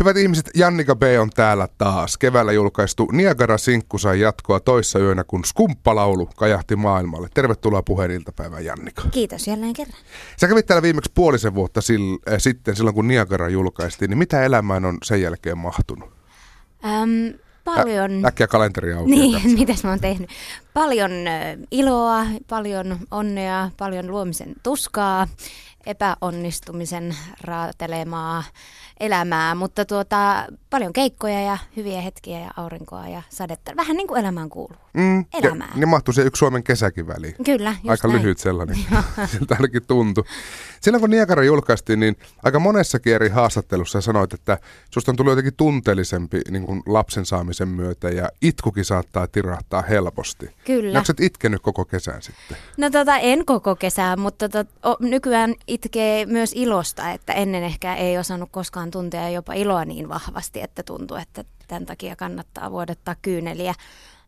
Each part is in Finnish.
Hyvät ihmiset, Jannika B. on täällä taas. Keväällä julkaistu Niagara-sinkku sai jatkoa toissa yönä, kun skumppalaulu kajahti maailmalle. Tervetuloa puheen iltapäivään, Jannika. Kiitos jälleen kerran. Sä kävit täällä viimeksi puolisen vuotta sil- äh, sitten, silloin kun Niagara julkaistiin, niin mitä elämään on sen jälkeen mahtunut? Äm, paljon... Ä- äkkiä kalenteri auki. Niin, mitäs mä oon tehnyt? Paljon äh, iloa, paljon onnea, paljon luomisen tuskaa, epäonnistumisen raatelemaa elämää, mutta tuota, paljon keikkoja ja hyviä hetkiä ja aurinkoa ja sadetta. Vähän niin kuin elämään kuuluu. Mm, Elämää. Ja, niin mahtui se yksi Suomen kesäkin väliin. Kyllä, just Aika näin. lyhyt sellainen, siltä ainakin tuntui. Silloin kun Niagara julkaistiin, niin aika monessakin eri haastattelussa sanoit, että susta on tullut jotenkin tunteellisempi niin kuin lapsen saamisen myötä ja itkukin saattaa tirahtaa helposti. Kyllä. Onko itkenyt koko kesän sitten? No tota, en koko kesää, mutta tota, o, nykyään itkee myös ilosta, että ennen ehkä ei osannut koskaan tuntea jopa iloa niin vahvasti, että tuntuu, että tämän takia kannattaa vuodattaa kyyneliä.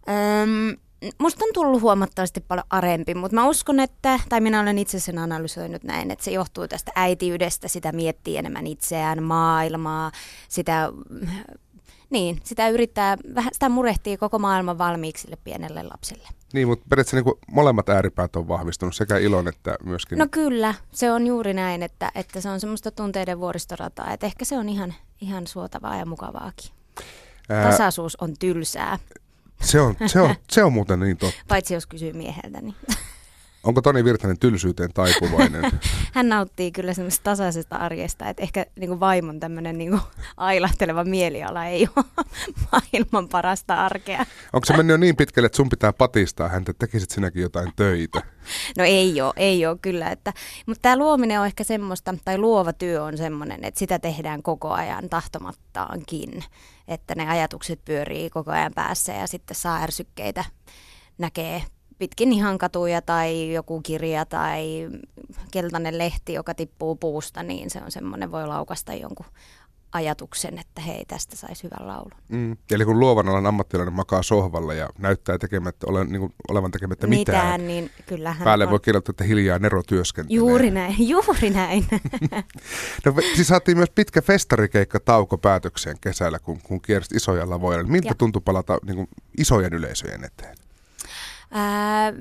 Öm, musta on tullut huomattavasti paljon arempi, mutta mä uskon, että, tai minä olen itse sen analysoinut näin, että se johtuu tästä äitiydestä, sitä miettii enemmän itseään, maailmaa, sitä, niin, sitä yrittää, vähän sitä murehtii koko maailman valmiiksi sille pienelle lapselle. Niin, mutta periaatteessa niin molemmat ääripäät on vahvistunut, sekä ilon että myöskin... No kyllä, se on juuri näin, että, että se on semmoista tunteiden vuoristorataa, että ehkä se on ihan, ihan suotavaa ja mukavaakin. ää, Tasaisuus on tylsää, se, on, se, on, se on muuten niin totta. paitsi jos kysyy mieheltä, niin Onko Toni Virtanen tylsyyteen taipuvainen? hän nauttii kyllä semmoisesta tasaisesta arjesta, että ehkä niin kuin vaimon tämmöinen niin kuin ailahteleva mieliala ei ole maailman parasta arkea. Onko se mennyt jo niin pitkälle, että sun pitää patistaa häntä, että tekisit sinäkin jotain töitä? No ei ole, ei ole kyllä. Että, mutta tämä luominen on ehkä semmoista, tai luova työ on semmoinen, että sitä tehdään koko ajan tahtomattaankin. Että ne ajatukset pyörii koko ajan päässä ja sitten saa ärsykkeitä, näkee pitkin ihan katuja tai joku kirja tai keltainen lehti, joka tippuu puusta, niin se on semmoinen, voi laukasta jonkun ajatuksen, että hei, tästä saisi hyvän laulun. Mm. Eli kun luovan alan ammattilainen makaa sohvalla ja näyttää tekemättä, ole, niin kuin, olevan tekemättä mitään, Mitään, niin kyllähän päälle on. voi kirjoittaa, että hiljaa Nero työskentelee. Juuri näin, juuri näin. No, siis saatiin myös pitkä festarikeikka tauko päätökseen kesällä, kun, kun kiersit isoja lavoja. Miltä Ja. tuntui palata niin kuin, isojen yleisöjen eteen? Ää,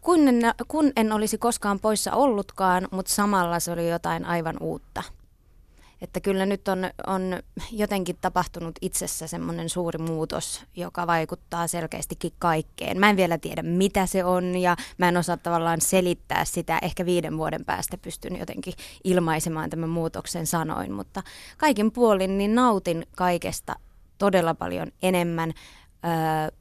kun, en, kun en olisi koskaan poissa ollutkaan, mutta samalla se oli jotain aivan uutta. Että kyllä nyt on, on jotenkin tapahtunut itsessä semmoinen suuri muutos, joka vaikuttaa selkeästikin kaikkeen. Mä en vielä tiedä, mitä se on ja mä en osaa tavallaan selittää sitä. Ehkä viiden vuoden päästä pystyn jotenkin ilmaisemaan tämän muutoksen sanoin, mutta kaikin puolin niin nautin kaikesta todella paljon enemmän. Öö,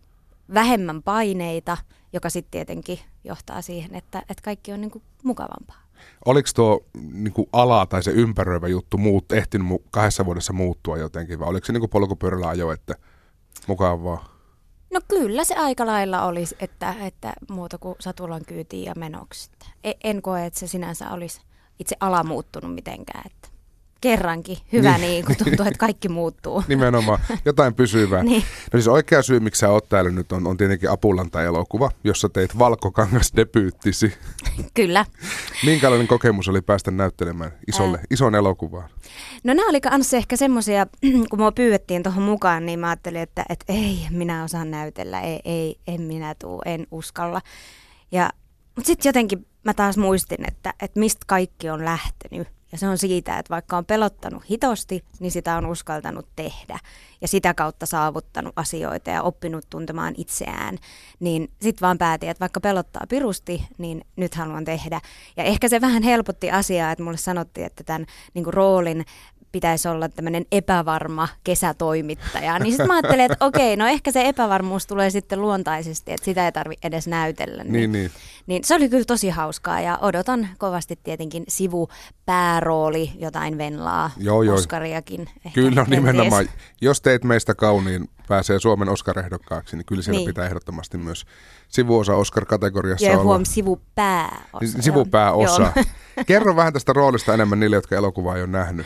vähemmän paineita, joka sitten tietenkin johtaa siihen, että, että kaikki on niin kuin mukavampaa. Oliko tuo niin kuin ala tai se ympäröivä juttu muut, ehtinyt mu- kahdessa vuodessa muuttua jotenkin, vai oliko se niin kuin polkupyörällä ajo, että mukavaa? No kyllä se aika lailla olisi, että, että muuta kuin satulan kyytiin ja menoksi. E- En koe, että se sinänsä olisi itse ala muuttunut mitenkään. Että kerrankin hyvä Niin. niin, kun tuntuu, että kaikki muuttuu. Nimenomaan, jotain pysyvää. Niin. No siis oikea syy, miksi sä oot täällä nyt, on, on tietenkin Apulanta-elokuva, jossa teit Valkokangas debyyttisi. Kyllä. Minkälainen kokemus oli päästä näyttelemään isolle, Ää. ison elokuvaan? No nämä oli kanssa ehkä semmoisia, kun mua pyydettiin tuohon mukaan, niin mä ajattelin, että, että ei, minä osaan näytellä, ei, ei en minä tuu, en uskalla. Ja, mutta sitten jotenkin mä taas muistin, että, että mistä kaikki on lähtenyt. Ja se on siitä, että vaikka on pelottanut hitosti, niin sitä on uskaltanut tehdä. Ja sitä kautta saavuttanut asioita ja oppinut tuntemaan itseään. Niin sitten vaan päätin, että vaikka pelottaa pirusti, niin nyt haluan tehdä. Ja ehkä se vähän helpotti asiaa, että mulle sanottiin, että tämän niin roolin pitäisi olla tämmöinen epävarma kesätoimittaja. Niin sitten mä ajattelin, että okei, no ehkä se epävarmuus tulee sitten luontaisesti, että sitä ei tarvitse edes näytellä. Niin, niin. Niin se oli kyllä tosi hauskaa ja odotan kovasti tietenkin sivupäärooli, jotain Venlaa, Joo, joo. Oscariakin. Ehkä Kyllä kenties. nimenomaan. Jos teet meistä kauniin, pääsee Suomen Oscar-ehdokkaaksi, niin kyllä siellä Niin. pitää ehdottomasti myös sivuosa Oscar-kategoriassa Ja olla. huom, sivupääosa. Niin. Sivupääosa. Joo. Kerro vähän tästä roolista enemmän niille, jotka elokuvaa ei ole nähnyt.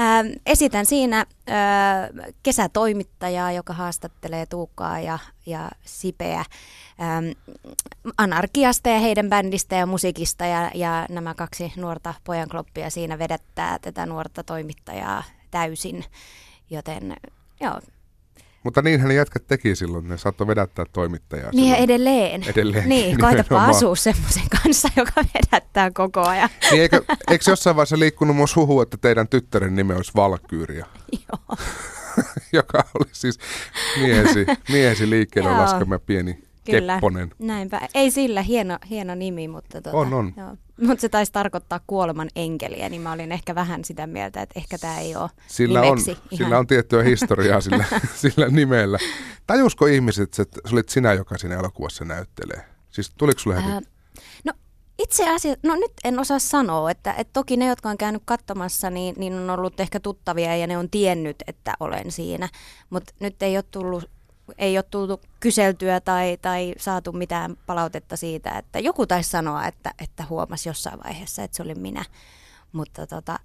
Ähm, esitän siinä äh, kesätoimittajaa, joka haastattelee Tuukkaa ja, ja Sipeä ähm, anarkiasta ja heidän bändistä ja musiikista. Ja, ja nämä kaksi nuorta pojankloppia siinä vedettää tätä nuorta toimittajaa täysin. joten joo. Mutta niinhän jätkät teki silloin, ne saattoi vedättää toimittajaa. Niin silloin. edelleen. Edelleen, Niin, nimenomaan. asua semmoisen kanssa, joka vedättää koko ajan. Niin eikö, eikö jossain vaiheessa liikkunut myös huhu, että teidän tyttären nimi olisi Valkyyria, Joo. joka oli siis miehesi, miehesi liikkeelle laskema pieni Kyllä. kepponen. Näinpä. Ei sillä hieno, hieno nimi, mutta tota, On, on. Joo. Mutta se taisi tarkoittaa kuoleman enkeliä, niin mä olin ehkä vähän sitä mieltä, että ehkä tämä ei ole Sillä on, ihan. sillä on tiettyä historiaa sillä, sillä nimellä. Tajusko ihmiset, että se olit sinä, joka siinä elokuvassa näyttelee? Siis tuliko sulle heti? Ää, no itse asiassa, no nyt en osaa sanoa, että, että toki ne, jotka on käynyt katsomassa, niin, niin on ollut ehkä tuttavia ja ne on tiennyt, että olen siinä. Mutta nyt ei ole tullut ei ole tullut kyseltyä tai, tai saatu mitään palautetta siitä, että joku taisi sanoa, että, että huomasi jossain vaiheessa, että se oli minä. Mutta tota,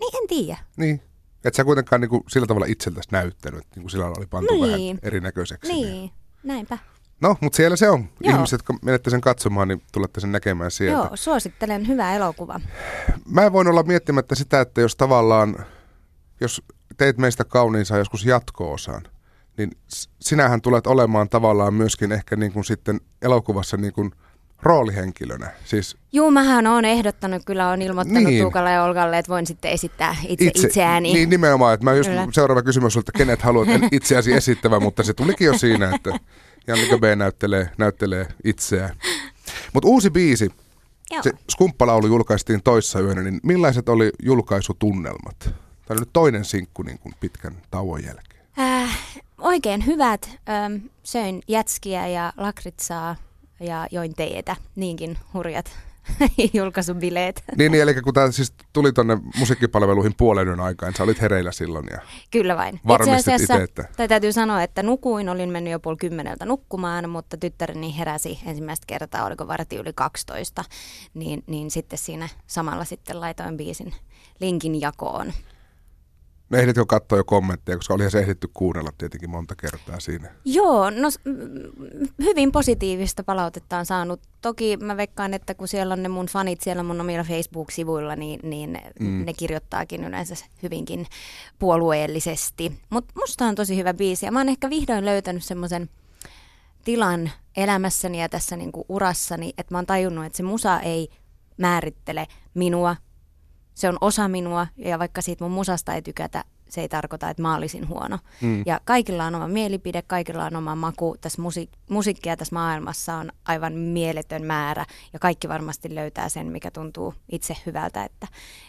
niin en tiedä. Niin. Et sä kuitenkaan niin kuin, sillä tavalla itseltäsi näyttänyt, että niin kuin sillä oli pantu Niin. vähän erinäköiseksi. Niin, näinpä. No, mutta siellä se on. Joo. Ihmiset, jotka menette sen katsomaan, niin tulette sen näkemään sieltä. Joo, suosittelen hyvää elokuva. Mä en voin olla miettimättä sitä, että jos tavallaan, jos teet meistä kauniin saa joskus jatko-osan, niin sinähän tulet olemaan tavallaan myöskin ehkä niin kuin sitten elokuvassa niin kuin roolihenkilönä. Siis Juu, mähän on ehdottanut, kyllä on ilmoittanut Niin. Tuukalle ja Olgalle, että voin sitten esittää itse, itse itseääni. Niin nimenomaan, että mä just Kyllä. seuraava kysymys oli, että kenet haluat itseäsi esittävän, mutta se tulikin jo siinä, että Jannika B näyttelee, näyttelee itseään. Mutta uusi biisi, Joo. se skumppalaulu julkaistiin toissa yönä, niin millaiset oli julkaisutunnelmat? Tämä oli nyt toinen sinkku niin kuin pitkän tauon jälkeen. Äh, oikein hyvät. Ähm, söin jätskiä ja lakritsaa ja join teetä. Niinkin hurjat julkaisubileet. Niin, niin eli kun tämä siis tuli tuonne musiikkipalveluihin puolen yön aikaan, sä olit hereillä silloin. Ja... Kyllä vain. Varmistit Itse että- tai täytyy sanoa, että nukuin, olin mennyt jo puoli kymmeneltä nukkumaan, mutta tyttäreni heräsi ensimmäistä kertaa, oliko varti yli 12, niin, niin sitten siinä samalla sitten laitoin biisin linkin jakoon. Me ehditkö katsoa jo kommentteja, koska olihan se ehditty kuunnella tietenkin monta kertaa siinä. Joo, no hyvin positiivista palautetta on saanut. Toki mä veikkaan, että kun siellä on ne mun fanit siellä mun omilla Facebook-sivuilla, niin, niin mm. ne kirjoittaakin yleensä hyvinkin puolueellisesti. Mutta musta on tosi hyvä biisi ja mä oon ehkä vihdoin löytänyt semmoisen tilan elämässäni ja tässä niinku urassani, että mä oon tajunnut, että se musa ei määrittele minua. Se on osa minua ja vaikka siitä mun musasta ei tykätä, se ei tarkoita, että mä olisin huono. Mm. Ja kaikilla on oma mielipide, kaikilla on oma maku. Tässä musi- musiikkia tässä maailmassa on aivan mieletön määrä ja kaikki varmasti löytää sen, mikä tuntuu itse hyvältä. Että,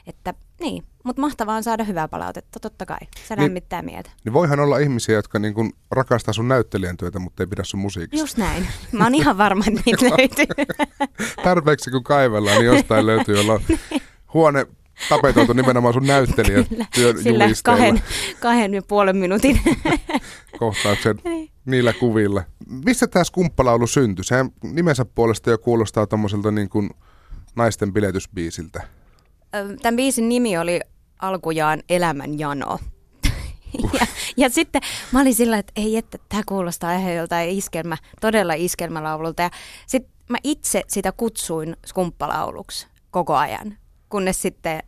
että niin, mutta mahtavaa on saada hyvää palautetta, totta kai. Se Niin- lämmittää mieltä. Niin voihan olla ihmisiä, jotka niin kuin rakastaa sun näyttelijän työtä, mutta ei pidä sun musiikista. Just näin. Mä oon ihan varma, että niitä löytyy. Tarpeeksi kun kaivellaan, niin jostain löytyy, jolla on huone tapetoitu nimenomaan sun näyttelijän työn Sillä kahden, kahden ja puolen minuutin. kohtauksen Niin. niillä kuvilla. Missä tämä skumppalaulu syntyi? Sehän nimensä puolesta jo kuulostaa tommoselta niin kuin naisten biletysbiisiltä. Tämän biisin nimi oli alkujaan Elämän jano. ja, ja sitten mä olin sillä, että ei, että tämä kuulostaa ihan joltain iskelmä, todella iskelmälaululta. Ja sitten mä itse sitä kutsuin skumppalauluksi koko ajan, kunnes sitten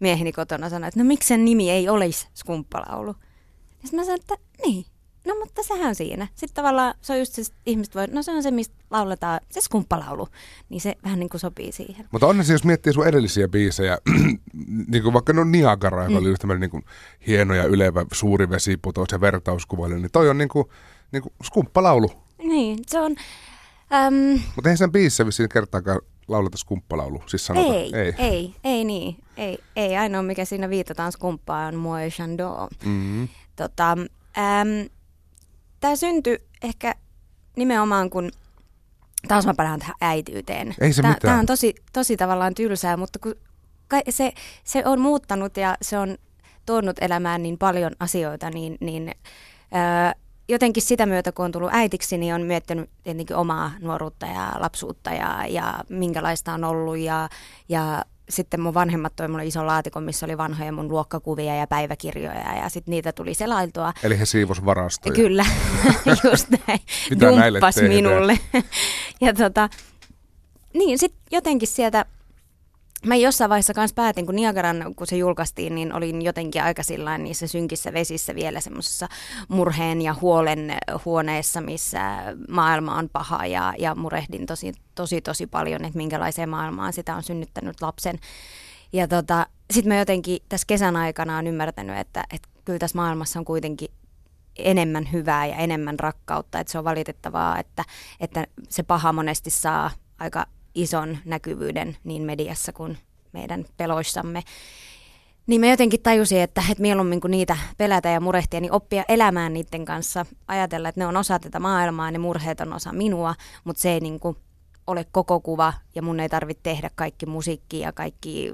mieheni kotona sanoi, että no miksi sen nimi ei olisi skumppalaulu. Ja sitten mä sanoin, että niin, no mutta sehän on siinä. Sitten tavallaan se on just se, että ihmiset voi, no se on se, mistä lauletaan, se skumppalaulu. Niin se vähän niin kuin sopii siihen. Mutta onneksi jos miettii sun edellisiä biisejä, niin kuin vaikka no Niagara, joka oli just tämmöinen niin kuin hieno ja ylevä suuri vesiputous ja vertauskuvaille, niin toi on niin kuin, niin kuin skumppalaulu. Niin, se on... Äm, Mutta eihän sen biisissä vissiin kertaakaan lauleta skumppalaulu, siis sanotaan. ei, ei, ei, ei niin. Ei, ei ainoa, mikä siinä viitataan skumppaan, on Moi Chandon. Mm-hmm. Tota, äm, Tämä syntyi ehkä nimenomaan, kun taas mä palaan tähän äityyteen. Ei se Tää, mitään. Tämä on tosi, tosi tavallaan tylsää, mutta kun se, se on muuttanut ja se on tuonut elämään niin paljon asioita, niin, niin ää, jotenkin sitä myötä, kun on tullut äitiksi, niin on miettinyt tietenkin omaa nuoruutta ja lapsuutta ja, ja minkälaista on ollut ja, ja sitten mun vanhemmat toi mulle ison laatikon, missä oli vanhoja mun luokkakuvia ja päiväkirjoja ja sitten niitä tuli selailtua. Eli he siivos varastoja. Kyllä, just näin. Mitä näille tehdään? minulle. ja tota, niin, sitten jotenkin sieltä mä jossain vaiheessa kanssa päätin, kun Niagaran, kun se julkaistiin, niin olin jotenkin aika sillä niissä synkissä vesissä vielä semmoisessa murheen ja huolen huoneessa, missä maailma on paha ja, ja murehdin tosi, tosi, tosi paljon, että minkälaiseen maailmaan sitä on synnyttänyt lapsen. Ja tota, sitten mä jotenkin tässä kesän aikana on ymmärtänyt, että, että kyllä tässä maailmassa on kuitenkin enemmän hyvää ja enemmän rakkautta, että se on valitettavaa, että, että se paha monesti saa aika ison näkyvyyden niin mediassa kuin meidän peloissamme. Niin mä jotenkin tajusin, että, että mieluummin kuin niitä pelätä ja murehtia, niin oppia elämään niiden kanssa, ajatella, että ne on osa tätä maailmaa, ne murheet on osa minua, mutta se ei niin kuin ole koko kuva ja mun ei tarvitse tehdä kaikki musiikki ja kaikki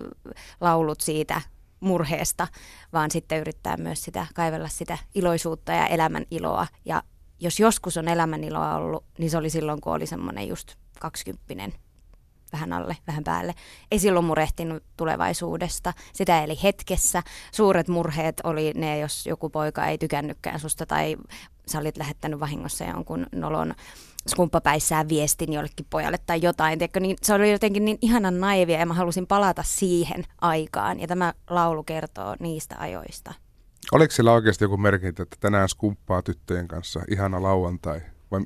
laulut siitä murheesta, vaan sitten yrittää myös sitä kaivella sitä iloisuutta ja elämän iloa. Ja jos joskus on elämän iloa ollut, niin se oli silloin, kun oli semmoinen just kaksikymppinen vähän alle, vähän päälle. Ei silloin murehtinut tulevaisuudesta. Sitä eli hetkessä. Suuret murheet oli ne, jos joku poika ei tykännytkään susta tai sä olit lähettänyt vahingossa jonkun nolon skumppapäissään viestin jollekin pojalle tai jotain. Tiedätkö, niin se oli jotenkin niin ihanan naivia ja mä halusin palata siihen aikaan. Ja tämä laulu kertoo niistä ajoista. Oliko sillä oikeasti joku merkintä, että tänään skumppaa tyttöjen kanssa ihana lauantai? Vai,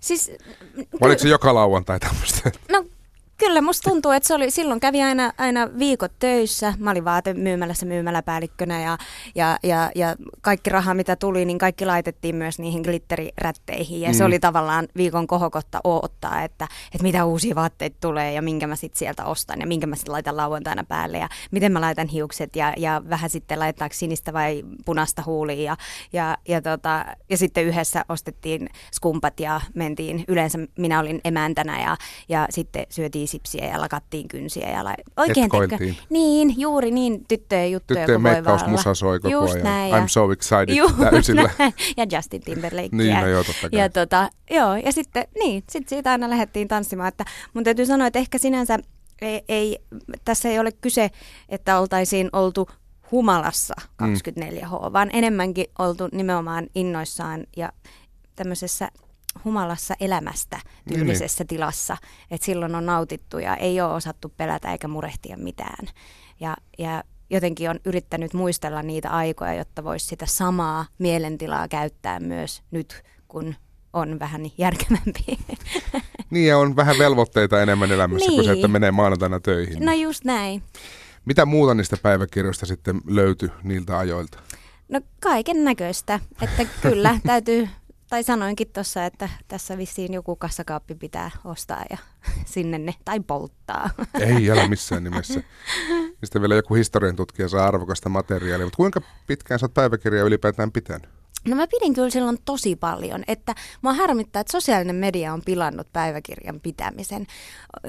siis, oliko se joka lauantai tämmöistä? No Kyllä, musta tuntuu, että se oli, silloin kävi aina, aina viikot töissä. Mä olin vaatemyymälässä myymäläpäällikkönä ja, ja, ja, ja kaikki raha, mitä tuli, niin kaikki laitettiin myös niihin glitterirätteihin. Ja mm. se oli tavallaan viikon kohokotta odottaa, että, että mitä uusia vaatteita tulee ja minkä mä sitten sieltä ostan ja minkä mä sitten laitan lauantaina päälle ja miten mä laitan hiukset ja, ja vähän sitten laitaanko sinistä vai punaista huulia. Ja, ja, ja, tota, ja sitten yhdessä ostettiin skumpat ja mentiin, yleensä minä olin emäntänä ja, ja sitten syötiin sipsiä ja lakattiin kynsiä. Ja la... Oikein? Niin, juuri niin tyttöjen juttuja Tyttöjen meikkaus musa soi koko Just ajan. Näin, I'm so excited täysillä. Näin. Ja Justin Timberlake. niin, no joo, totta kai. Ja, tota, joo, ja sitten niin, sit siitä aina lähdettiin tanssimaan. Että mun täytyy sanoa, että ehkä sinänsä ei, ei, tässä ei ole kyse, että oltaisiin oltu humalassa 24H, mm. vaan enemmänkin oltu nimenomaan innoissaan ja tämmöisessä humalassa elämästä tyylisessä niin. tilassa, että silloin on nautittu ja ei ole osattu pelätä eikä murehtia mitään. Ja, ja jotenkin on yrittänyt muistella niitä aikoja, jotta voisi sitä samaa mielentilaa käyttää myös nyt, kun on vähän järkevämpi. Niin ja on vähän velvoitteita enemmän elämässä niin. kuin se, että niin. menee maanantaina töihin. No just näin. Mitä muuta niistä päiväkirjoista sitten löytyi niiltä ajoilta? No kaiken näköistä, että kyllä täytyy tai sanoinkin tuossa, että tässä vissiin joku kassakaappi pitää ostaa ja sinne ne, tai polttaa. Ei, älä missään nimessä. Sitten vielä joku historian tutkija saa arvokasta materiaalia. Mutta kuinka pitkään sä oot päiväkirjaa ylipäätään pitänyt? No mä pidin kyllä silloin tosi paljon, että mua harmittaa, että sosiaalinen media on pilannut päiväkirjan pitämisen.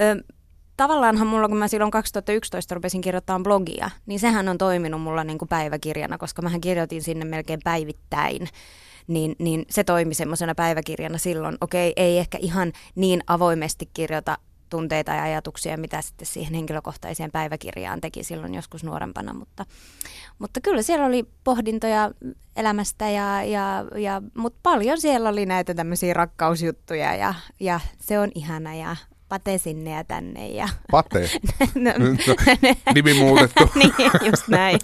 Ö, tavallaanhan mulla, kun mä silloin 2011 rupesin kirjoittamaan blogia, niin sehän on toiminut mulla niin kuin päiväkirjana, koska mähän kirjoitin sinne melkein päivittäin niin, niin se toimi semmoisena päiväkirjana silloin. Okei, ei ehkä ihan niin avoimesti kirjoita tunteita ja ajatuksia, mitä sitten siihen henkilökohtaiseen päiväkirjaan teki silloin joskus nuorempana, mutta, mutta kyllä siellä oli pohdintoja elämästä, ja, ja, ja, mutta paljon siellä oli näitä tämmöisiä rakkausjuttuja ja, ja se on ihana ja Pate sinne ja tänne. Ja... Pate? no, Nimi muutettu. niin, just näin.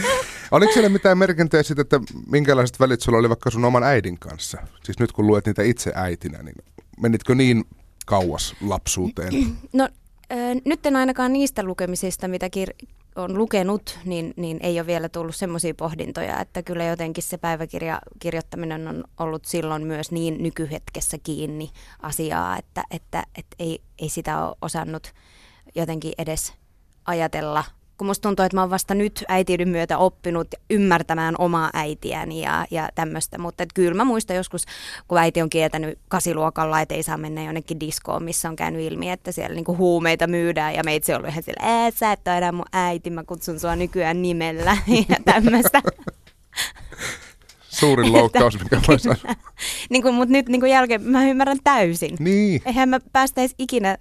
Oliko siellä mitään merkintöjä siitä, että minkälaiset välit sulla oli vaikka sun oman äidin kanssa? Siis nyt kun luet niitä itse äitinä, niin menitkö niin kauas lapsuuteen? No nyt en ainakaan niistä lukemisista, mitä kir- on lukenut, niin, niin ei ole vielä tullut semmoisia pohdintoja, että kyllä jotenkin se päiväkirja kirjoittaminen on ollut silloin myös niin nykyhetkessä kiinni asiaa, että, että, että ei, ei sitä ole osannut jotenkin edes ajatella kun musta tuntuu, että mä oon vasta nyt äitiyden myötä oppinut ymmärtämään omaa äitiäni ja, ja tämmöistä. Mutta et kyllä mä muistan joskus, kun äiti on kieltänyt kasiluokalla, että ei saa mennä jonnekin diskoon, missä on käynyt ilmi, että siellä niinku huumeita myydään. Ja meitsi on ollut ihan sillä, sä et ole enää mun äiti, mä kutsun sua nykyään nimellä ja tämmöistä. Suurin loukkaus, mikä voi sanoa. niin kuin, mutta nyt niin kuin jälkeen mä ymmärrän täysin. Niin. Eihän mä päästäisi ikinä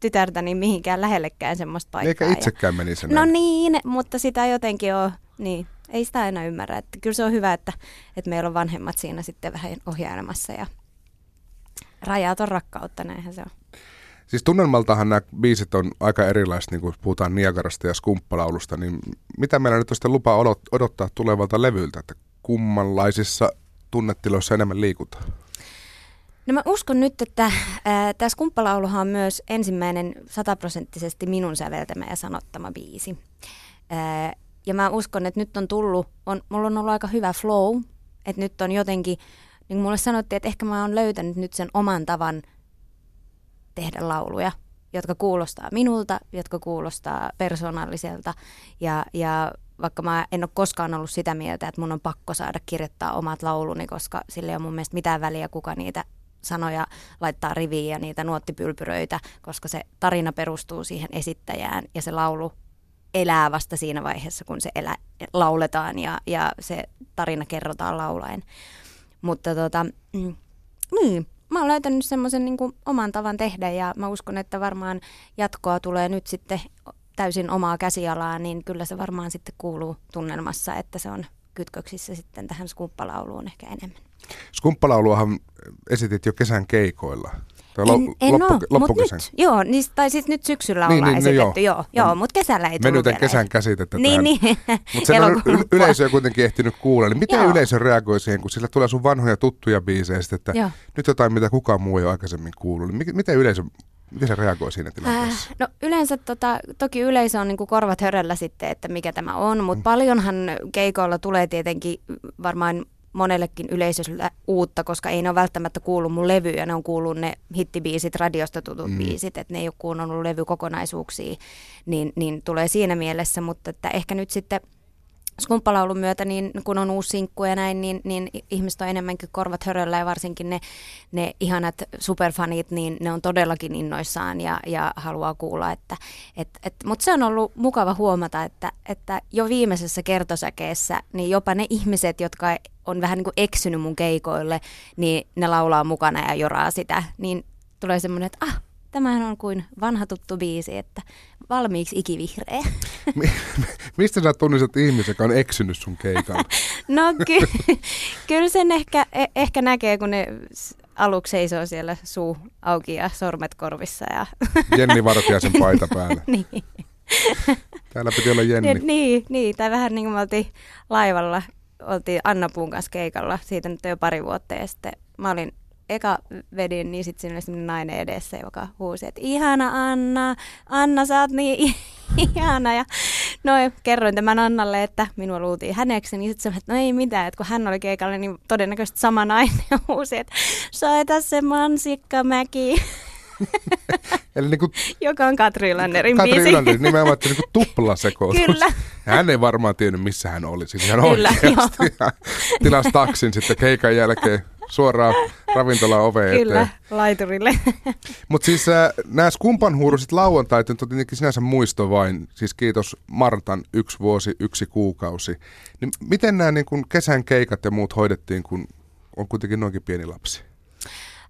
tytärtäni mihinkään lähellekään semmoista paikkaa. Eikä itsekään menisi No niin, mutta sitä jotenkin on, niin, ei sitä aina ymmärrä. Että kyllä se on hyvä, että, että meillä on vanhemmat siinä sitten vähän ohjailemassa ja rajat on rakkautta, näinhän se on. Siis tunnelmaltahan nämä biisit on aika erilaiset, niin kuin puhutaan Niagarasta ja skumppalaulusta, niin mitä meillä nyt on sitten lupa odottaa tulevalta levyltä, että kummanlaisissa tunnetiloissa enemmän liikutaan? No mä uskon nyt, että tämä skumppalauluhan on myös ensimmäinen sataprosenttisesti minun säveltämä ja sanottama biisi. Ää, ja mä uskon, että nyt on tullut, on, mulla on ollut aika hyvä flow, että nyt on jotenkin, niin kuin mulle sanottiin, että ehkä mä oon löytänyt nyt sen oman tavan tehdä lauluja, jotka kuulostaa minulta, jotka kuulostaa persoonalliselta ja, ja vaikka mä en ole koskaan ollut sitä mieltä, että mun on pakko saada kirjoittaa omat lauluni, koska sillä ei ole mun mielestä mitään väliä, kuka niitä sanoja laittaa riviin ja niitä nuottipylpyröitä, koska se tarina perustuu siihen esittäjään ja se laulu elää vasta siinä vaiheessa, kun se elä, lauletaan ja, ja se tarina kerrotaan laulaen. Mutta tota, mm, niin, mä oon löytänyt semmoisen niin oman tavan tehdä ja mä uskon, että varmaan jatkoa tulee nyt sitten täysin omaa käsialaa, niin kyllä se varmaan sitten kuuluu tunnelmassa, että se on kytköksissä sitten tähän skumppalauluun ehkä enemmän. Skumppalauluahan esitit jo kesän keikoilla. Tai en, lo, en loppu, ole, mutta nyt, joo, niin, tai siis nyt syksyllä niin, ollaan niin, esitetty, joo, joo, joo mutta kesällä ei tullut vielä. kesän käsitettä niin, tähän. Niin, Mutta sen on yleisö on kuitenkin ehtinyt kuulla. Niin miten joo. yleisö reagoi siihen, kun sillä tulee sun vanhoja tuttuja biisejä, että joo. nyt jotain, mitä kukaan muu ei ole aikaisemmin kuullut. Niin miten yleisö Miten se reagoi siinä tilanteessa? Äh, no yleensä tota, toki yleisö on niin kuin korvat höröllä sitten, että mikä tämä on, mutta mm. paljonhan keikoilla tulee tietenkin varmaan monellekin yleisölle uutta, koska ei ne ole välttämättä kuullut mun levyjä, ne on kuullut ne hittibiisit, radiosta tutut mm. biisit, että ne ei ole kuunnellut levykokonaisuuksia, niin, niin tulee siinä mielessä, mutta että ehkä nyt sitten – skumppalaulun myötä, niin kun on uusi sinkku ja näin, niin, niin ihmiset on enemmänkin korvat höröllä ja varsinkin ne, ne ihanat superfanit, niin ne on todellakin innoissaan ja, ja haluaa kuulla. Että, et, et, Mutta se on ollut mukava huomata, että, että jo viimeisessä kertosäkeessä, niin jopa ne ihmiset, jotka on vähän niin kuin eksynyt mun keikoille, niin ne laulaa mukana ja joraa sitä, niin tulee semmoinen, että ah, Tämähän on kuin vanha tuttu biisi, että valmiiksi ikivihreä. Mistä sä tunnistat ihmisen, joka on eksynyt sun keikalla? no ky- kyllä sen ehkä, e- ehkä näkee, kun ne aluksi seisoo siellä suu auki ja sormet korvissa. Ja Jenni Vartiaisen paita päällä. niin. Täällä piti olla Jenni. Niin, niin, niin, tai vähän niin kuin me oltiin laivalla, oltiin Anna Puun kanssa keikalla, siitä nyt jo pari vuotta, ja sitten mä olin eka vedin, niin sitten siinä oli nainen edessä, joka huusi, että ihana Anna, Anna sä oot niin ihana. Ja no kerroin tämän Annalle, että minua luultiin häneksi, niin sitten sanoin, että no ei mitään, että kun hän oli keikalla, niin todennäköisesti sama nainen huusi, että soita se Mansikkamäki. Eli niin kuin, Joka on Katri Lannerin Katri biisi. Lannerin, nimenomaan niin kuin tuplasekoitus. Kyllä. Hän ei varmaan tiennyt, missä hän oli. Siis ihan Kyllä, oikeasti. Tilasi taksin sitten keikan jälkeen suoraan ravintolan oveen Kyllä, eteen. laiturille. Mutta siis äh, nämä skumpanhuuruiset lauantait on tietenkin sinänsä muisto vain. Siis kiitos Martan yksi vuosi, yksi kuukausi. Niin miten nämä niin kun kesän keikat ja muut hoidettiin, kun on kuitenkin noinkin pieni lapsi?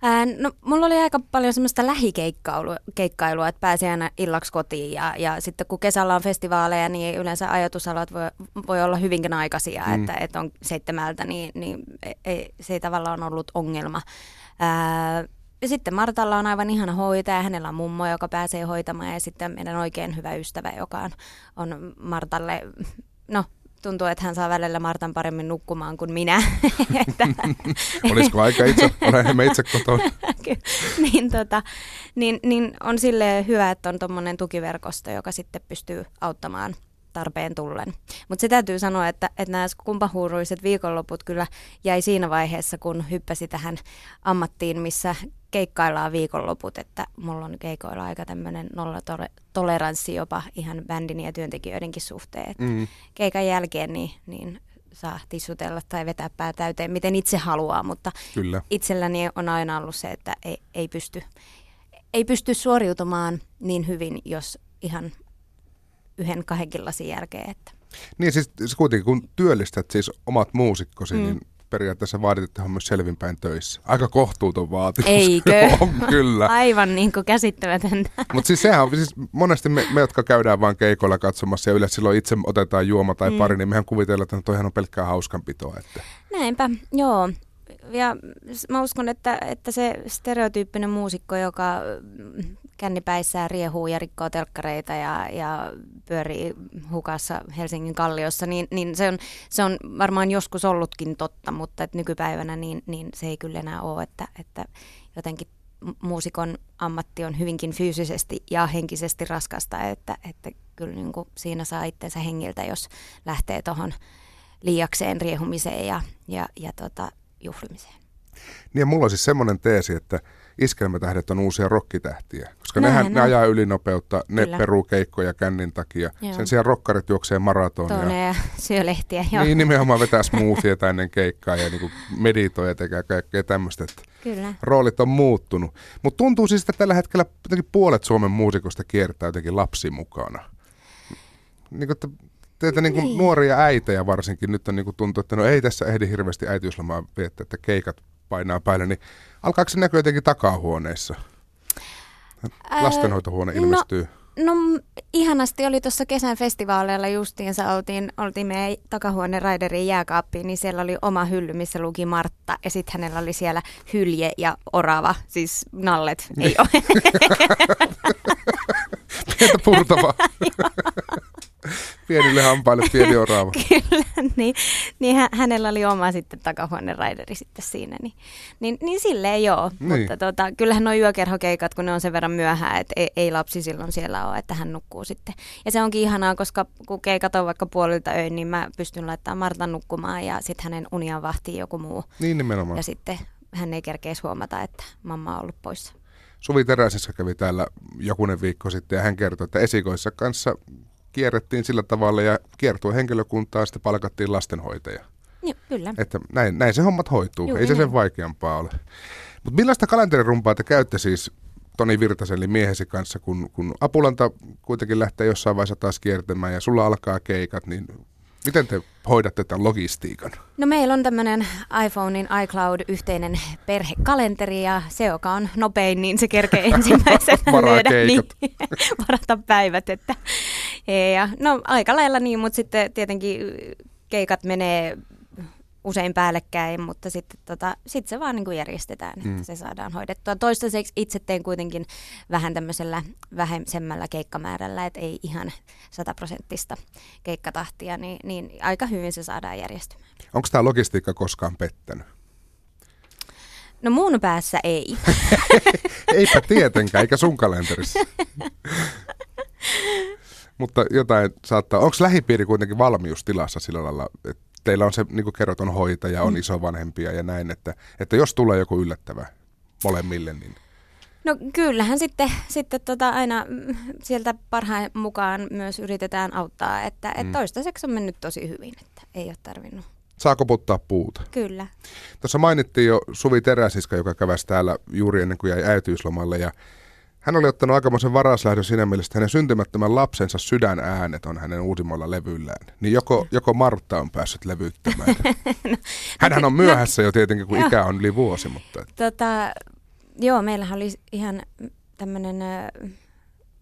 Ää, no, mulla oli aika paljon semmoista lähikeikkailua, että pääsi aina illaksi kotiin ja, ja sitten kun kesällä on festivaaleja, niin yleensä ajatusalat voi, voi olla hyvinkin aikaisia, mm. että, että on seitsemältä, niin, niin ei, se ei tavallaan ollut ongelma. Ää, ja sitten Martalla on aivan ihana hoitaja, hänellä on mummo, joka pääsee hoitamaan ja sitten meidän oikein hyvä ystävä, joka on, on Martalle, no tuntuu, että hän saa välillä Martan paremmin nukkumaan kuin minä. että, Olisiko aika itse, olen itse kotona. niin, tota, niin, niin on sille hyvä, että on tuommoinen tukiverkosto, joka sitten pystyy auttamaan tarpeen tullen. Mutta se täytyy sanoa, että, että nämä kumpahuuruiset viikonloput kyllä jäi siinä vaiheessa, kun hyppäsi tähän ammattiin, missä keikkaillaan viikonloput, että mulla on keikoilla aika tämmöinen nollatoleranssi jopa ihan bändin ja työntekijöidenkin suhteen. Mm. Keikan jälkeen niin, niin saa tissutella tai vetää pää täyteen, miten itse haluaa, mutta Kyllä. itselläni on aina ollut se, että ei, ei, pysty, ei pysty suoriutumaan niin hyvin, jos ihan yhden kahdenkin lasin jälkeen. Että. Niin siis kuitenkin kun työllistät siis omat muusikkosi, mm. niin periaatteessa vaadit, että on myös selvinpäin töissä. Aika kohtuuton vaatimus. Eikö? on, kyllä. Aivan niin kuin käsittämätöntä. Mutta siis sehän on, siis monesti me, me, jotka käydään vain keikoilla katsomassa ja yleensä silloin itse otetaan juoma tai mm. pari, niin mehän kuvitellaan, että toihan on pelkkää hauskanpitoa. Että. Näinpä, joo. Ja mä uskon, että, että se stereotyyppinen muusikko, joka kännipäissään riehuu ja rikkoo telkkareita ja, ja pyörii hukassa Helsingin kalliossa, niin, niin se, on, se on varmaan joskus ollutkin totta, mutta et nykypäivänä niin, niin se ei kyllä enää ole, että, että jotenkin muusikon ammatti on hyvinkin fyysisesti ja henkisesti raskasta, että, että kyllä niin kuin siinä saa itsensä hengiltä, jos lähtee tuohon liiakseen riehumiseen ja, ja, ja tota, juhlimiseen. Niin ja mulla on siis semmoinen teesi, että iskelmätähdet on uusia rokkitähtiä, koska nehän, näin. ne ajaa ylinopeutta, ne Kyllä. peruu keikkoja kännin takia. Joo. Sen sijaan rokkarit juoksee maratonia. ja syö lehtiä, joo. Niin, nimenomaan vetää smoothieta ennen keikkaa ja niin meditoi ja tekee kaikkea tämmöistä. Kyllä. Roolit on muuttunut. Mutta tuntuu siis, että tällä hetkellä jotenkin puolet Suomen muusikosta kiertää jotenkin lapsi mukana. Niin kuin, että teitä niin kuin niin. nuoria äitejä varsinkin nyt on niin kuin tuntuu, että no ei tässä ehdi hirveästi äitiyslomaa viettää, että keikat painaa päälle, niin alkaako se näkyä jotenkin takahuoneissa? Lastenhoitohuone no, ilmestyy. No ihanasti oli tuossa kesän festivaaleilla justiinsa, oltiin, oltiin meidän takahuone Raiderin jääkaappiin, niin siellä oli oma hylly, missä luki Martta ja sitten hänellä oli siellä hylje ja orava, siis nallet, ei ole. Pientä purtavaa. Pienille hampaille pieni orava. Kyllä, niin, niin hänellä oli oma sitten takahuone raideri sitten siinä. Niin, niin, niin silleen joo, niin. mutta tota, kyllähän nuo yökerhokeikat, kun ne on sen verran myöhään, että ei, ei lapsi silloin siellä ole, että hän nukkuu sitten. Ja se onkin ihanaa, koska kun keikat on vaikka puolilta öin, niin mä pystyn laittamaan Martan nukkumaan ja sitten hänen unian vahtii joku muu. Niin nimenomaan. Ja sitten hän ei kerkeisi huomata, että mamma on ollut poissa. Suvi Teräsessä kävi täällä jokunen viikko sitten ja hän kertoi, että esikoissa kanssa kierrettiin sillä tavalla ja kiertui henkilökuntaa sitten palkattiin lastenhoitaja. Joo, kyllä. Että näin, näin se hommat hoituu, Juuri ei se sen vaikeampaa ole. Mutta millaista kalenterirumpaa te käytte siis Toni Virtasen eli miehesi kanssa, kun, kun Apulanta kuitenkin lähtee jossain vaiheessa taas kiertämään ja sulla alkaa keikat, niin Miten te hoidatte tämän logistiikan? No meillä on tämmöinen iPhonein iCloud-yhteinen perhekalenteri ja se, joka on nopein, niin se kerkee ensimmäisenä lyödä, niin, varata päivät. Että, ja, no aika lailla niin, mutta sitten tietenkin keikat menee usein päällekkäin, mutta sitten tota, sit se vaan niin kuin järjestetään, että mm. se saadaan hoidettua. Toistaiseksi itse teen kuitenkin vähän tämmöisellä vähemmällä keikkamäärällä, että ei ihan sataprosenttista keikkatahtia, niin, niin aika hyvin se saadaan järjestymään. Onko tämä logistiikka koskaan pettänyt? No mun päässä ei. Eipä tietenkään, eikä sun kalenterissa. Mutta jotain saattaa. Onko lähipiiri kuitenkin valmiustilassa sillä lailla, että teillä on se, niin kuin kerrot, on hoitaja, on mm. isovanhempia ja näin, että, että jos tulee joku yllättävä molemmille, niin... No kyllähän sitten, sitten tota aina sieltä parhaan mukaan myös yritetään auttaa, että, mm. että toistaiseksi on mennyt tosi hyvin, että ei ole tarvinnut. Saa koputtaa puuta. Kyllä. Tuossa mainittiin jo Suvi Teräsiska, joka käväsi täällä juuri ennen kuin jäi äitiyslomalle ja hän oli ottanut aikamoisen varaslähdön siinä mielessä, että hänen syntymättömän lapsensa sydänäänet on hänen uusimmalla levyllään. Niin joko, joko Martta on päässyt levyttämään? no, Hänhän on myöhässä no, jo tietenkin, kun ikä on yli vuosi. Mutta... Tota, joo, meillähän oli ihan tämmöinen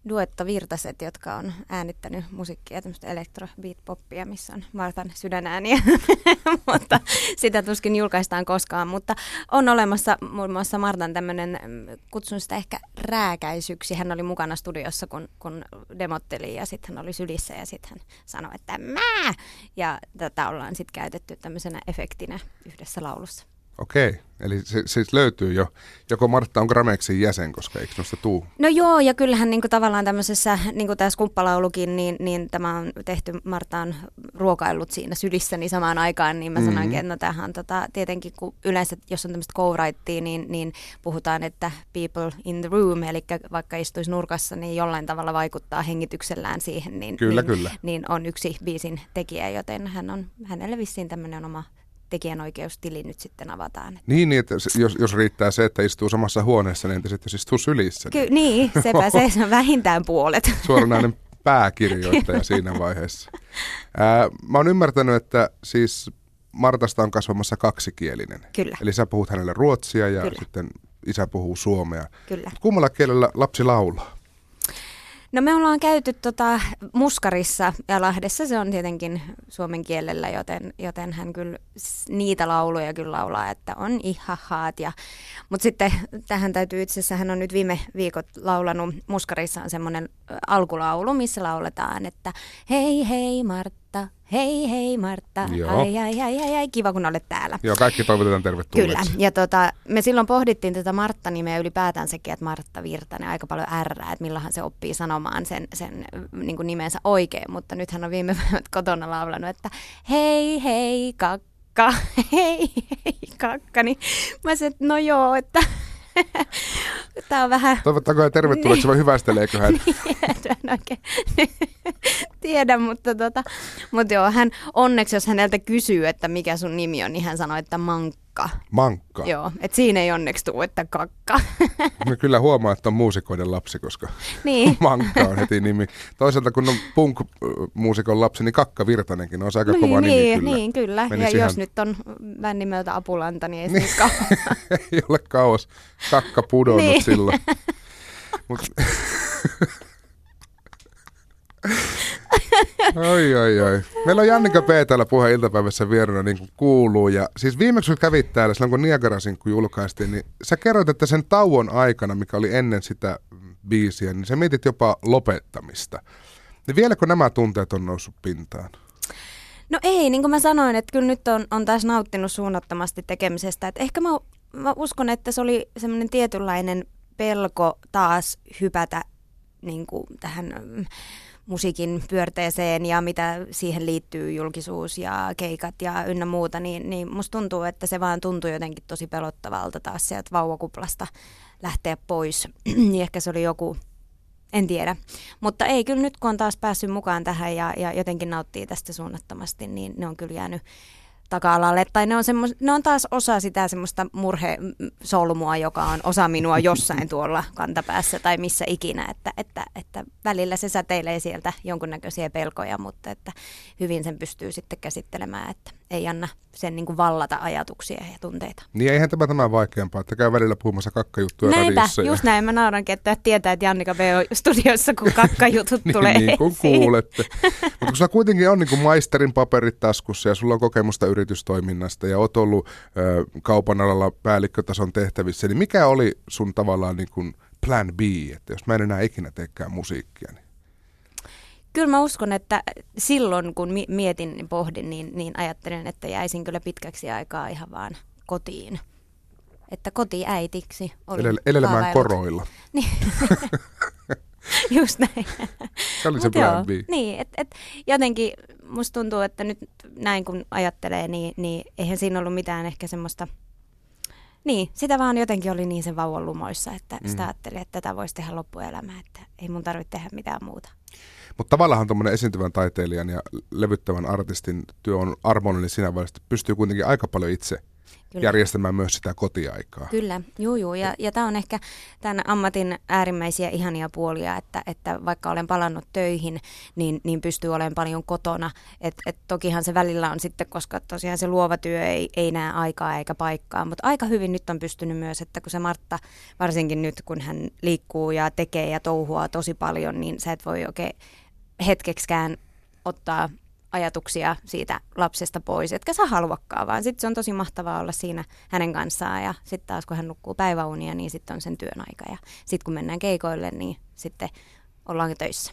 duetta Virtaset, jotka on äänittänyt musiikkia, tämmöistä elektro beat poppia, missä on Martan sydänääniä, mutta sitä tuskin julkaistaan koskaan. Mutta on olemassa muun muassa Martan tämmöinen, kutsun sitä ehkä rääkäisyksi. Hän oli mukana studiossa, kun, kun demotteli ja sitten hän oli sylissä ja sitten hän sanoi, että mä! Ja tätä ollaan sitten käytetty tämmöisenä efektinä yhdessä laulussa. Okei, eli se siis löytyy jo, joko Martta on Gramexin jäsen, koska eikö noista tuu? No joo, ja kyllähän niin kuin tavallaan tämmöisessä, niin kuin tämä skumppalaulukin, niin, niin tämä on tehty, Martta on ruokaillut siinä sylissä niin samaan aikaan, niin mä mm-hmm. sanoinkin, että no tämähän on tota, tietenkin, kun yleensä, jos on tämmöistä co niin, niin puhutaan, että people in the room, eli vaikka istuisi nurkassa, niin jollain tavalla vaikuttaa hengityksellään siihen, niin, kyllä, niin, kyllä. niin on yksi biisin tekijä, joten hän on, hänelle vissiin tämmöinen oma tekijänoikeustili nyt sitten avataan. Niin, niin että jos, jos riittää se, että istuu samassa huoneessa, niin entä sitten jos istuu sylissä? Ky- niin, sepä se on vähintään puolet. Suoranainen pääkirjoittaja siinä vaiheessa. Ää, mä oon ymmärtänyt, että siis Martasta on kasvamassa kaksikielinen. Kyllä. Eli sä puhut hänelle ruotsia ja Kyllä. sitten isä puhuu suomea. Kyllä. Kummalla kielellä lapsi laulaa? No me ollaan käyty tota Muskarissa ja Lahdessa, se on tietenkin suomen kielellä, joten, joten hän kyllä niitä lauluja kyllä laulaa, että on ihahaat. Ja, mutta sitten tähän täytyy itse asiassa, hän on nyt viime viikot laulanut, Muskarissa on semmoinen alkulaulu, missä lauletaan, että hei hei Martta, Hei hei Martta, Joo. ai, ai, ai, ai, ai, kiva kun olet täällä. Joo, kaikki toivotetaan tervetulleeksi. Kyllä, ja tota, me silloin pohdittiin tätä Martta-nimeä ylipäätään sekin, että Martta Virtanen aika paljon ärrää, että milloinhan se oppii sanomaan sen, sen niin kuin nimensä oikein, mutta nyt hän on viime päivät kotona laulanut, että hei hei kakka, hei hei kakka, niin mä sanoin, että no joo, että Tämä on vähän... Toivottaako ja tervetulleeksi vai hyvästeleekö hän? niin, en oikein tiedä, mutta, tota, mutta joo, hän onneksi, jos häneltä kysyy, että mikä sun nimi on, niin hän sanoi, että Mankka Mankka. Joo, että siinä ei onneksi tule, että kakka. Me kyllä huomaa, että on muusikoiden lapsi, koska niin. Mankka on heti nimi. Toisaalta kun on punk-muusikon lapsi, niin Kakka Virtanenkin on aika niin, kova niin, nimi kyllä. Niin, kyllä. Menis ja ihan... jos nyt on vähän nimeltä Apulanta, niin ei niin. se ei ole kauas kakka pudonnut niin. silloin. Mut... Oi, oi, oi. Meillä on Jannika P. täällä puheen iltapäivässä vierana, niin kuin kuuluu. Ja siis viimeksi kun kävit täällä, silloin kun Niagarasin kun julkaistiin, niin sä kerroit, että sen tauon aikana, mikä oli ennen sitä biisiä, niin sä mietit jopa lopettamista. Niin vieläkö nämä tunteet on noussut pintaan? No ei, niin kuin mä sanoin, että kyllä nyt on, on taas nauttinut suunnattomasti tekemisestä. Että ehkä mä, mä uskon, että se oli semmoinen tietynlainen pelko taas hypätä niin kuin tähän musiikin pyörteeseen ja mitä siihen liittyy, julkisuus ja keikat ja ynnä muuta, niin, niin musta tuntuu, että se vaan tuntuu jotenkin tosi pelottavalta taas sieltä vauvakuplasta lähteä pois. niin ehkä se oli joku, en tiedä. Mutta ei, kyllä nyt kun on taas päässyt mukaan tähän ja, ja jotenkin nauttii tästä suunnattomasti, niin ne on kyllä jäänyt taka-alalle. Tai ne on, semmos, ne on taas osa sitä semmoista murhesolmua, joka on osa minua jossain tuolla kantapäässä tai missä ikinä. Että, että, että välillä se säteilee sieltä jonkunnäköisiä pelkoja, mutta että hyvin sen pystyy sitten käsittelemään, että ei anna sen niin kuin vallata ajatuksia ja tunteita. Niin eihän tämä tämä vaikeampaa, että käy välillä puhumassa kakkajuttuja Näinpä, radiossa. just ja... näin. Mä naurankin, että tietää, että Jannika B. on studiossa, kun kakkajutut niin, tulee Niin kuin kuulette. Mutta kun sulla kuitenkin on niin kuin maisterin paperit taskussa ja sulla on kokemusta yritystoiminnasta ja oot ollut ö, kaupan alalla päällikkötason tehtävissä, niin mikä oli sun tavallaan niin kuin plan B, että jos mä en enää ikinä teekään musiikkia, niin Kyllä mä uskon, että silloin kun mietin ja pohdin, niin, niin ajattelin, että jäisin kyllä pitkäksi aikaa ihan vaan kotiin. Että kotiäitiksi Ele- Elelemään koroilla. Niin. Just näin. Se oli se plan B. Niin, että et, jotenkin musta tuntuu, että nyt näin kun ajattelee, niin, niin eihän siinä ollut mitään ehkä semmoista... Niin, sitä vaan jotenkin oli niin sen vauvan lumoissa, että mm. sitä ajattelin, että tätä voisi tehdä loppuelämää, että ei mun tarvitse tehdä mitään muuta. Mutta tavallaan tuommoinen esiintyvän taiteilijan ja levyttävän artistin työ on armollinen siinä vaiheessa, että pystyy kuitenkin aika paljon itse Kyllä. järjestämään myös sitä kotiaikaa. Kyllä, juu, juu. Ja, ja tämä on ehkä tämän ammatin äärimmäisiä ihania puolia, että, että vaikka olen palannut töihin, niin, niin pystyy olemaan paljon kotona. Et, et tokihan se välillä on sitten, koska tosiaan se luova työ ei, ei näe aikaa eikä paikkaa, mutta aika hyvin nyt on pystynyt myös, että kun se Martta, varsinkin nyt kun hän liikkuu ja tekee ja touhua tosi paljon, niin sä et voi oikein hetkeksikään ottaa ajatuksia siitä lapsesta pois, etkä sä haluakaan, vaan sitten se on tosi mahtavaa olla siinä hänen kanssaan ja sitten taas kun hän nukkuu päiväunia, niin sitten on sen työn aika ja sitten kun mennään keikoille, niin sitten ollaan töissä.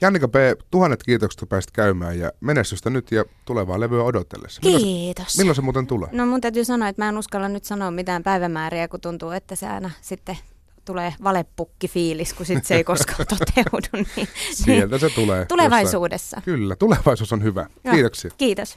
Jannika P., tuhannet kiitokset, kun pääsit käymään ja menestystä nyt ja tulevaa levyä odotellessa. Milloin, Kiitos. Milloin se muuten tulee? No mun täytyy sanoa, että mä en uskalla nyt sanoa mitään päivämääriä, kun tuntuu, että se aina sitten tulee valepukki-fiilis, kun sit se ei koskaan toteudu. Niin, Sieltä se tulee. Tulevaisuudessa. Jossain. Kyllä, tulevaisuus on hyvä. Kiitoksia. Kiitos.